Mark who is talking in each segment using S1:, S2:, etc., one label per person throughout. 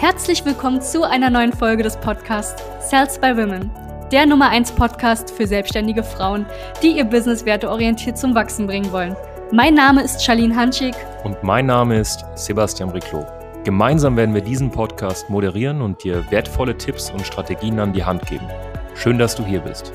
S1: Herzlich willkommen zu einer neuen Folge des Podcasts Sales by Women, der Nummer 1 Podcast für selbstständige Frauen, die ihr Business werteorientiert zum Wachsen bringen wollen. Mein Name ist Charlene Hanschig.
S2: Und mein Name ist Sebastian Riclo. Gemeinsam werden wir diesen Podcast moderieren und dir wertvolle Tipps und Strategien an die Hand geben. Schön, dass du hier bist.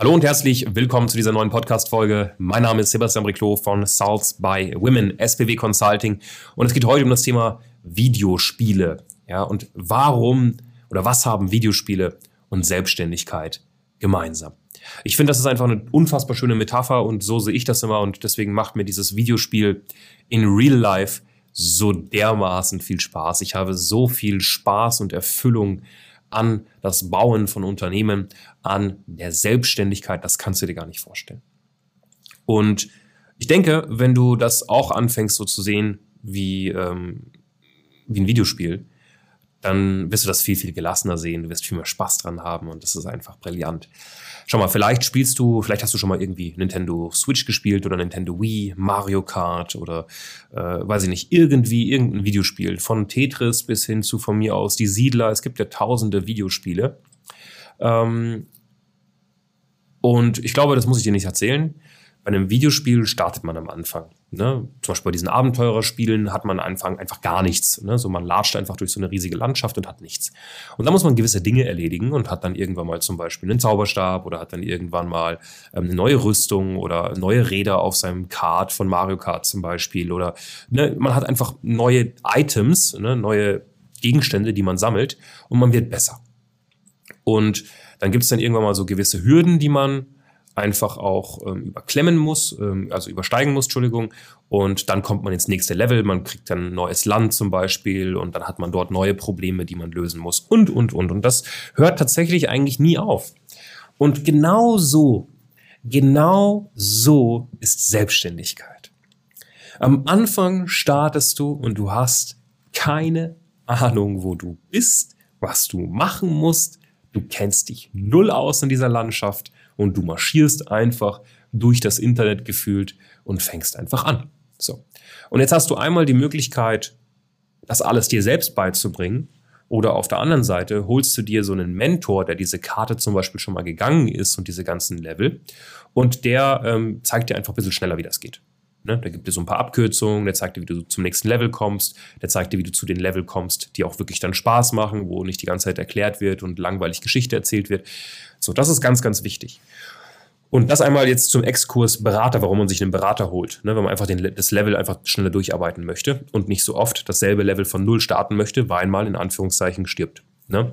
S2: Hallo und herzlich willkommen zu dieser neuen Podcast-Folge. Mein Name ist Sebastian Briclot von Salts by Women, SPW Consulting. Und es geht heute um das Thema Videospiele. Ja, und warum oder was haben Videospiele und Selbstständigkeit gemeinsam? Ich finde, das ist einfach eine unfassbar schöne Metapher und so sehe ich das immer und deswegen macht mir dieses Videospiel in Real Life so dermaßen viel Spaß. Ich habe so viel Spaß und Erfüllung an das Bauen von Unternehmen, an der Selbstständigkeit, das kannst du dir gar nicht vorstellen. Und ich denke, wenn du das auch anfängst so zu sehen wie, ähm, wie ein Videospiel, dann wirst du das viel, viel gelassener sehen, du wirst viel mehr Spaß dran haben und das ist einfach brillant. Schau mal, vielleicht spielst du, vielleicht hast du schon mal irgendwie Nintendo Switch gespielt oder Nintendo Wii, Mario Kart oder äh, weiß ich nicht, irgendwie irgendein Videospiel. Von Tetris bis hin zu von mir aus die Siedler. Es gibt ja tausende Videospiele. Ähm, und ich glaube, das muss ich dir nicht erzählen. Bei einem Videospiel startet man am Anfang. Ne? Zum Beispiel bei diesen Abenteurerspielen hat man am Anfang einfach gar nichts. Ne? So man latscht einfach durch so eine riesige Landschaft und hat nichts. Und da muss man gewisse Dinge erledigen und hat dann irgendwann mal zum Beispiel einen Zauberstab oder hat dann irgendwann mal ähm, eine neue Rüstung oder neue Räder auf seinem Kart von Mario Kart zum Beispiel. Oder ne? man hat einfach neue Items, ne? neue Gegenstände, die man sammelt und man wird besser. Und dann gibt es dann irgendwann mal so gewisse Hürden, die man einfach auch ähm, überklemmen muss, ähm, also übersteigen muss, Entschuldigung. Und dann kommt man ins nächste Level, man kriegt dann ein neues Land zum Beispiel und dann hat man dort neue Probleme, die man lösen muss und, und, und. Und das hört tatsächlich eigentlich nie auf. Und genau so, genau so ist Selbstständigkeit. Am Anfang startest du und du hast keine Ahnung, wo du bist, was du machen musst. Du kennst dich null aus in dieser Landschaft und du marschierst einfach durch das Internet gefühlt und fängst einfach an. So. Und jetzt hast du einmal die Möglichkeit, das alles dir selbst beizubringen. Oder auf der anderen Seite holst du dir so einen Mentor, der diese Karte zum Beispiel schon mal gegangen ist und diese ganzen Level. Und der ähm, zeigt dir einfach ein bisschen schneller, wie das geht. Ne? Der gibt dir so ein paar Abkürzungen, der zeigt dir, wie du zum nächsten Level kommst, der zeigt dir, wie du zu den Level kommst, die auch wirklich dann Spaß machen, wo nicht die ganze Zeit erklärt wird und langweilig Geschichte erzählt wird. So, das ist ganz, ganz wichtig. Und das einmal jetzt zum Exkurs Berater, warum man sich einen Berater holt. Ne, wenn man einfach den, das Level einfach schneller durcharbeiten möchte und nicht so oft dasselbe Level von Null starten möchte, weil man in Anführungszeichen stirbt. Ne?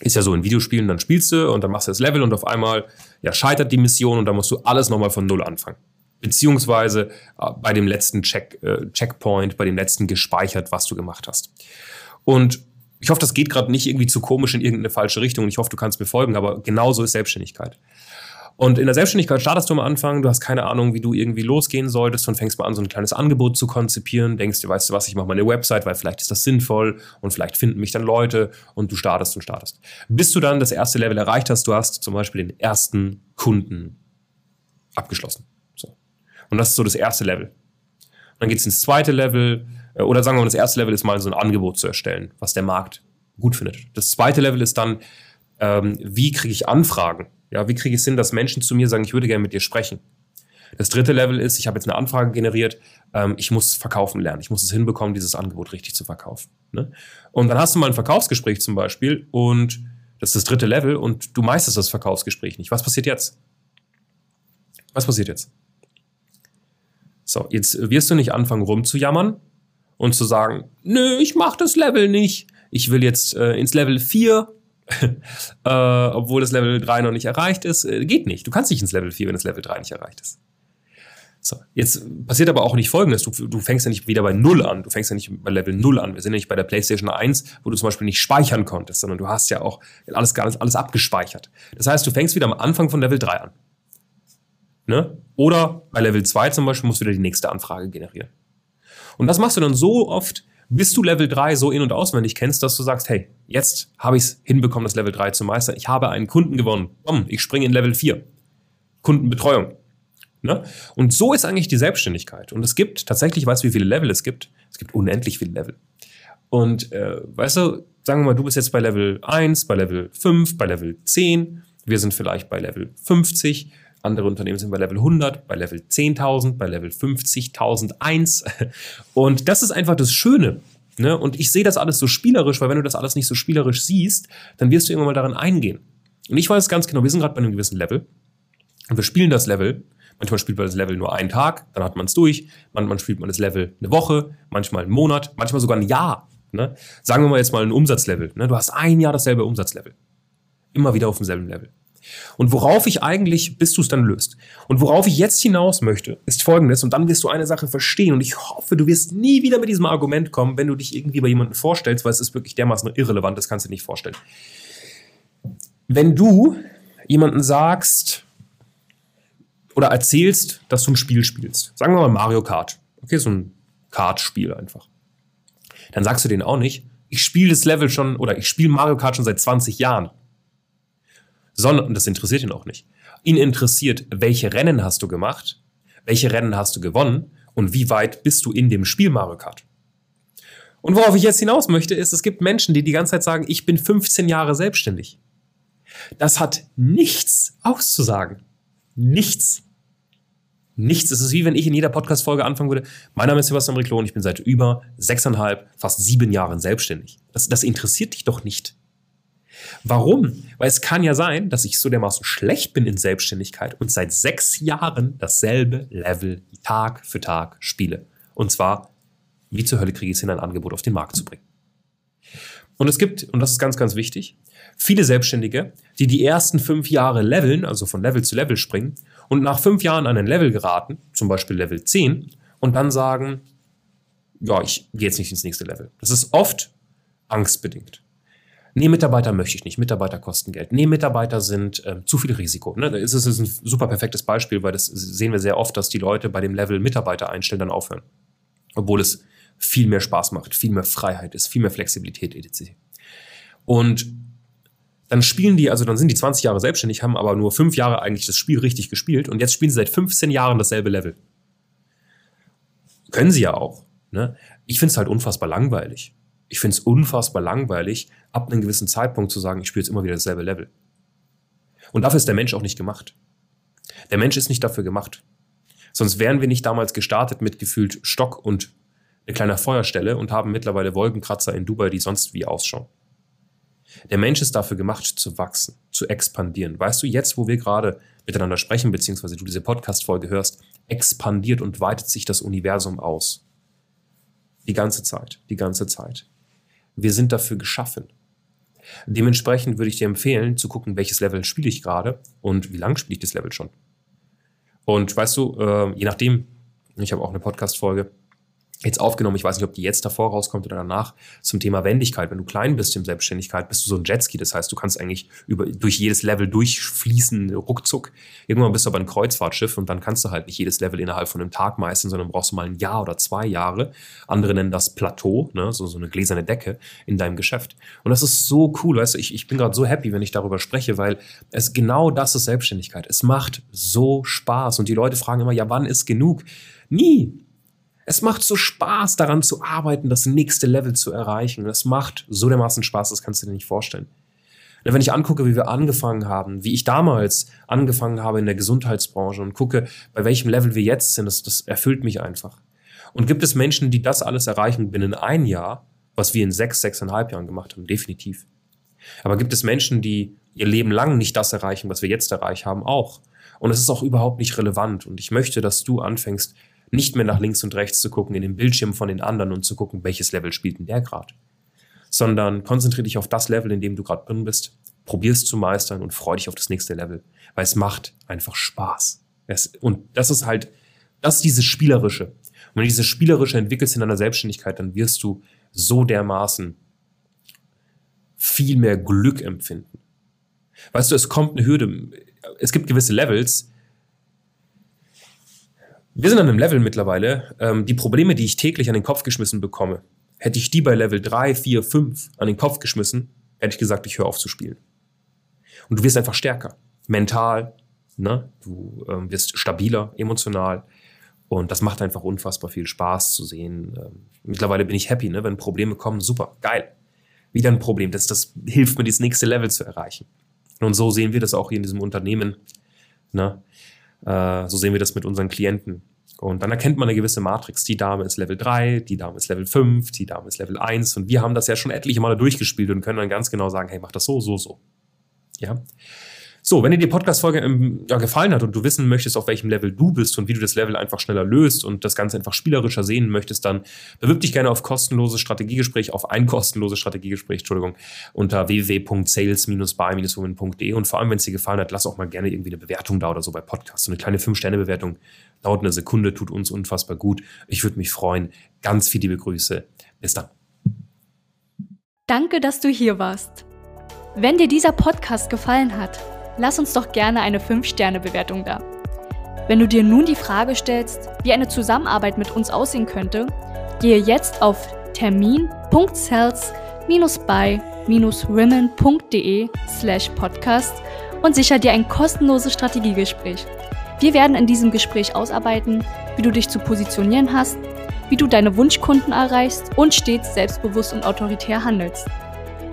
S2: Ist ja so in Videospielen, dann spielst du und dann machst du das Level und auf einmal ja, scheitert die Mission und dann musst du alles nochmal von Null anfangen beziehungsweise äh, bei dem letzten Check, äh, Checkpoint, bei dem letzten gespeichert, was du gemacht hast. Und ich hoffe, das geht gerade nicht irgendwie zu komisch in irgendeine falsche Richtung. Ich hoffe, du kannst mir folgen, aber genauso ist Selbstständigkeit. Und in der Selbstständigkeit startest du am Anfang, du hast keine Ahnung, wie du irgendwie losgehen solltest und fängst mal an, so ein kleines Angebot zu konzipieren, denkst dir, weißt du was, ich mache mal eine Website, weil vielleicht ist das sinnvoll und vielleicht finden mich dann Leute und du startest und startest. Bis du dann das erste Level erreicht hast, du hast zum Beispiel den ersten Kunden abgeschlossen. Und das ist so das erste Level. Und dann geht es ins zweite Level, äh, oder sagen wir mal, das erste Level ist mal so ein Angebot zu erstellen, was der Markt gut findet. Das zweite Level ist dann, ähm, wie kriege ich Anfragen? Ja, wie kriege ich es hin, dass Menschen zu mir sagen, ich würde gerne mit dir sprechen? Das dritte Level ist, ich habe jetzt eine Anfrage generiert, ähm, ich muss verkaufen lernen. Ich muss es hinbekommen, dieses Angebot richtig zu verkaufen. Ne? Und dann hast du mal ein Verkaufsgespräch zum Beispiel und das ist das dritte Level und du meisterst das Verkaufsgespräch nicht. Was passiert jetzt? Was passiert jetzt? So, jetzt wirst du nicht anfangen rumzujammern und zu sagen, nö, ich mach das Level nicht. Ich will jetzt äh, ins Level 4, äh, obwohl das Level 3 noch nicht erreicht ist. Äh, geht nicht. Du kannst nicht ins Level 4, wenn das Level 3 nicht erreicht ist. So, jetzt passiert aber auch nicht Folgendes. Du, du fängst ja nicht wieder bei 0 an. Du fängst ja nicht bei Level 0 an. Wir sind ja nicht bei der PlayStation 1, wo du zum Beispiel nicht speichern konntest, sondern du hast ja auch alles, alles, alles abgespeichert. Das heißt, du fängst wieder am Anfang von Level 3 an. Ne? Oder bei Level 2 zum Beispiel musst du wieder die nächste Anfrage generieren. Und das machst du dann so oft, bis du Level 3 so in- und auswendig kennst, dass du sagst, hey, jetzt habe ich es hinbekommen, das Level 3 zu meistern. Ich habe einen Kunden gewonnen. Komm, ich springe in Level 4. Kundenbetreuung. Ne? Und so ist eigentlich die Selbstständigkeit. Und es gibt tatsächlich, weißt du, wie viele Level es gibt? Es gibt unendlich viele Level. Und äh, weißt du, sagen wir mal, du bist jetzt bei Level 1, bei Level 5, bei Level 10, wir sind vielleicht bei Level 50, andere Unternehmen sind bei Level 100, bei Level 10.000, bei Level 50.001. Und das ist einfach das Schöne. Ne? Und ich sehe das alles so spielerisch, weil wenn du das alles nicht so spielerisch siehst, dann wirst du irgendwann mal darin eingehen. Und ich weiß ganz genau, wir sind gerade bei einem gewissen Level und wir spielen das Level. Manchmal spielt man das Level nur einen Tag, dann hat man es durch. Manchmal spielt man das Level eine Woche, manchmal einen Monat, manchmal sogar ein Jahr. Ne? Sagen wir mal jetzt mal ein Umsatzlevel. Ne? Du hast ein Jahr dasselbe Umsatzlevel. Immer wieder auf demselben Level. Und worauf ich eigentlich, bis du es dann löst, und worauf ich jetzt hinaus möchte, ist folgendes, und dann wirst du eine Sache verstehen, und ich hoffe, du wirst nie wieder mit diesem Argument kommen, wenn du dich irgendwie bei jemandem vorstellst, weil es ist wirklich dermaßen irrelevant, das kannst du dir nicht vorstellen. Wenn du jemanden sagst oder erzählst, dass du ein Spiel spielst, sagen wir mal Mario Kart, okay, so ein Kartspiel einfach, dann sagst du denen auch nicht, ich spiele das Level schon oder ich spiele Mario Kart schon seit 20 Jahren sondern, und das interessiert ihn auch nicht, ihn interessiert, welche Rennen hast du gemacht, welche Rennen hast du gewonnen und wie weit bist du in dem Spiel Mario Kart. Und worauf ich jetzt hinaus möchte, ist, es gibt Menschen, die die ganze Zeit sagen, ich bin 15 Jahre selbstständig. Das hat nichts auszusagen. Nichts. Nichts. Es ist wie wenn ich in jeder Podcast-Folge anfangen würde. Mein Name ist Sebastian Riclo und ich bin seit über sechseinhalb, fast sieben Jahren selbstständig. Das, das interessiert dich doch nicht. Warum? Weil es kann ja sein, dass ich so dermaßen schlecht bin in Selbstständigkeit und seit sechs Jahren dasselbe Level Tag für Tag spiele. Und zwar, wie zur Hölle kriege ich es hin, ein Angebot auf den Markt zu bringen. Und es gibt, und das ist ganz, ganz wichtig, viele Selbstständige, die die ersten fünf Jahre leveln, also von Level zu Level springen und nach fünf Jahren an ein Level geraten, zum Beispiel Level 10, und dann sagen, ja, ich gehe jetzt nicht ins nächste Level. Das ist oft angstbedingt. Nee, Mitarbeiter möchte ich nicht. Mitarbeiter kosten Geld. Nee, Mitarbeiter sind äh, zu viel Risiko. Ne? Das ist ein super perfektes Beispiel, weil das sehen wir sehr oft, dass die Leute bei dem Level Mitarbeiter einstellen, dann aufhören. Obwohl es viel mehr Spaß macht, viel mehr Freiheit ist, viel mehr Flexibilität etc. Und dann spielen die, also dann sind die 20 Jahre selbstständig, haben aber nur fünf Jahre eigentlich das Spiel richtig gespielt und jetzt spielen sie seit 15 Jahren dasselbe Level. Können sie ja auch. Ne? Ich finde es halt unfassbar langweilig. Ich finde es unfassbar langweilig, ab einem gewissen Zeitpunkt zu sagen, ich spiele jetzt immer wieder dasselbe Level. Und dafür ist der Mensch auch nicht gemacht. Der Mensch ist nicht dafür gemacht. Sonst wären wir nicht damals gestartet mit gefühlt Stock und eine kleine Feuerstelle und haben mittlerweile Wolkenkratzer in Dubai, die sonst wie ausschauen. Der Mensch ist dafür gemacht, zu wachsen, zu expandieren. Weißt du, jetzt, wo wir gerade miteinander sprechen, beziehungsweise du diese Podcast-Folge hörst, expandiert und weitet sich das Universum aus. Die ganze Zeit, die ganze Zeit. Wir sind dafür geschaffen. Dementsprechend würde ich dir empfehlen, zu gucken, welches Level spiele ich gerade und wie lange spiele ich das Level schon. Und weißt du, äh, je nachdem, ich habe auch eine Podcast-Folge, jetzt aufgenommen. Ich weiß nicht, ob die jetzt davor rauskommt oder danach zum Thema Wendigkeit. Wenn du klein bist in Selbstständigkeit, bist du so ein Jetski. Das heißt, du kannst eigentlich über, durch jedes Level durchfließen, ruckzuck. Irgendwann bist du aber ein Kreuzfahrtschiff und dann kannst du halt nicht jedes Level innerhalb von einem Tag meistern, sondern brauchst du mal ein Jahr oder zwei Jahre. Andere nennen das Plateau, ne? so, so eine gläserne Decke in deinem Geschäft. Und das ist so cool, weißt du, ich, ich bin gerade so happy, wenn ich darüber spreche, weil es genau das ist Selbstständigkeit. Es macht so Spaß und die Leute fragen immer, ja, wann ist genug? Nie. Es macht so Spaß, daran zu arbeiten, das nächste Level zu erreichen. Es macht so dermaßen Spaß, das kannst du dir nicht vorstellen. Wenn ich angucke, wie wir angefangen haben, wie ich damals angefangen habe in der Gesundheitsbranche und gucke, bei welchem Level wir jetzt sind, das, das erfüllt mich einfach. Und gibt es Menschen, die das alles erreichen binnen ein Jahr, was wir in sechs, sechseinhalb Jahren gemacht haben? Definitiv. Aber gibt es Menschen, die ihr Leben lang nicht das erreichen, was wir jetzt erreicht haben? Auch. Und es ist auch überhaupt nicht relevant. Und ich möchte, dass du anfängst, nicht mehr nach links und rechts zu gucken, in den Bildschirm von den anderen und zu gucken, welches Level spielt denn der gerade. Sondern konzentriere dich auf das Level, in dem du gerade drin bist, probier es zu meistern und freu dich auf das nächste Level. Weil es macht einfach Spaß. Es, und das ist halt, das ist dieses Spielerische. Und wenn du dieses Spielerische entwickelst in deiner Selbstständigkeit, dann wirst du so dermaßen viel mehr Glück empfinden. Weißt du, es kommt eine Hürde. Es gibt gewisse Levels, wir sind an einem Level mittlerweile, ähm, die Probleme, die ich täglich an den Kopf geschmissen bekomme, hätte ich die bei Level 3, 4, 5 an den Kopf geschmissen, hätte ich gesagt, ich höre auf zu spielen. Und du wirst einfach stärker. Mental, Ne? Du ähm, wirst stabiler emotional. Und das macht einfach unfassbar viel Spaß zu sehen. Ähm, mittlerweile bin ich happy, ne? wenn Probleme kommen, super, geil. Wieder ein Problem, das, das hilft mir, das nächste Level zu erreichen. Und so sehen wir das auch hier in diesem Unternehmen. Ne? Äh, so sehen wir das mit unseren Klienten. Und dann erkennt man eine gewisse Matrix. Die Dame ist Level 3, die Dame ist Level 5, die Dame ist Level 1. Und wir haben das ja schon etliche Male durchgespielt und können dann ganz genau sagen, hey, mach das so, so, so. Ja. So, wenn dir die Podcast-Folge ähm, ja, gefallen hat und du wissen möchtest, auf welchem Level du bist und wie du das Level einfach schneller löst und das Ganze einfach spielerischer sehen möchtest, dann bewirb dich gerne auf kostenloses Strategiegespräch, auf ein kostenloses Strategiegespräch, Entschuldigung, unter www.sales-by-women.de und vor allem, wenn es dir gefallen hat, lass auch mal gerne irgendwie eine Bewertung da oder so bei Podcasts. So eine kleine 5-Sterne-Bewertung dauert eine Sekunde, tut uns unfassbar gut. Ich würde mich freuen. Ganz viele liebe Grüße. Bis dann.
S1: Danke, dass du hier warst. Wenn dir dieser Podcast gefallen hat, lass uns doch gerne eine 5-Sterne-Bewertung da. Wenn du dir nun die Frage stellst, wie eine Zusammenarbeit mit uns aussehen könnte, gehe jetzt auf termin.cells-by-women.de slash podcast und sicher dir ein kostenloses Strategiegespräch. Wir werden in diesem Gespräch ausarbeiten, wie du dich zu positionieren hast, wie du deine Wunschkunden erreichst und stets selbstbewusst und autoritär handelst.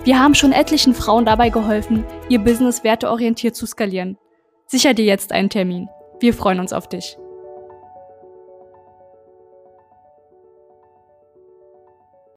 S1: Wir haben schon etlichen Frauen dabei geholfen, ihr Business werteorientiert zu skalieren. Sicher dir jetzt einen Termin. Wir freuen uns auf dich.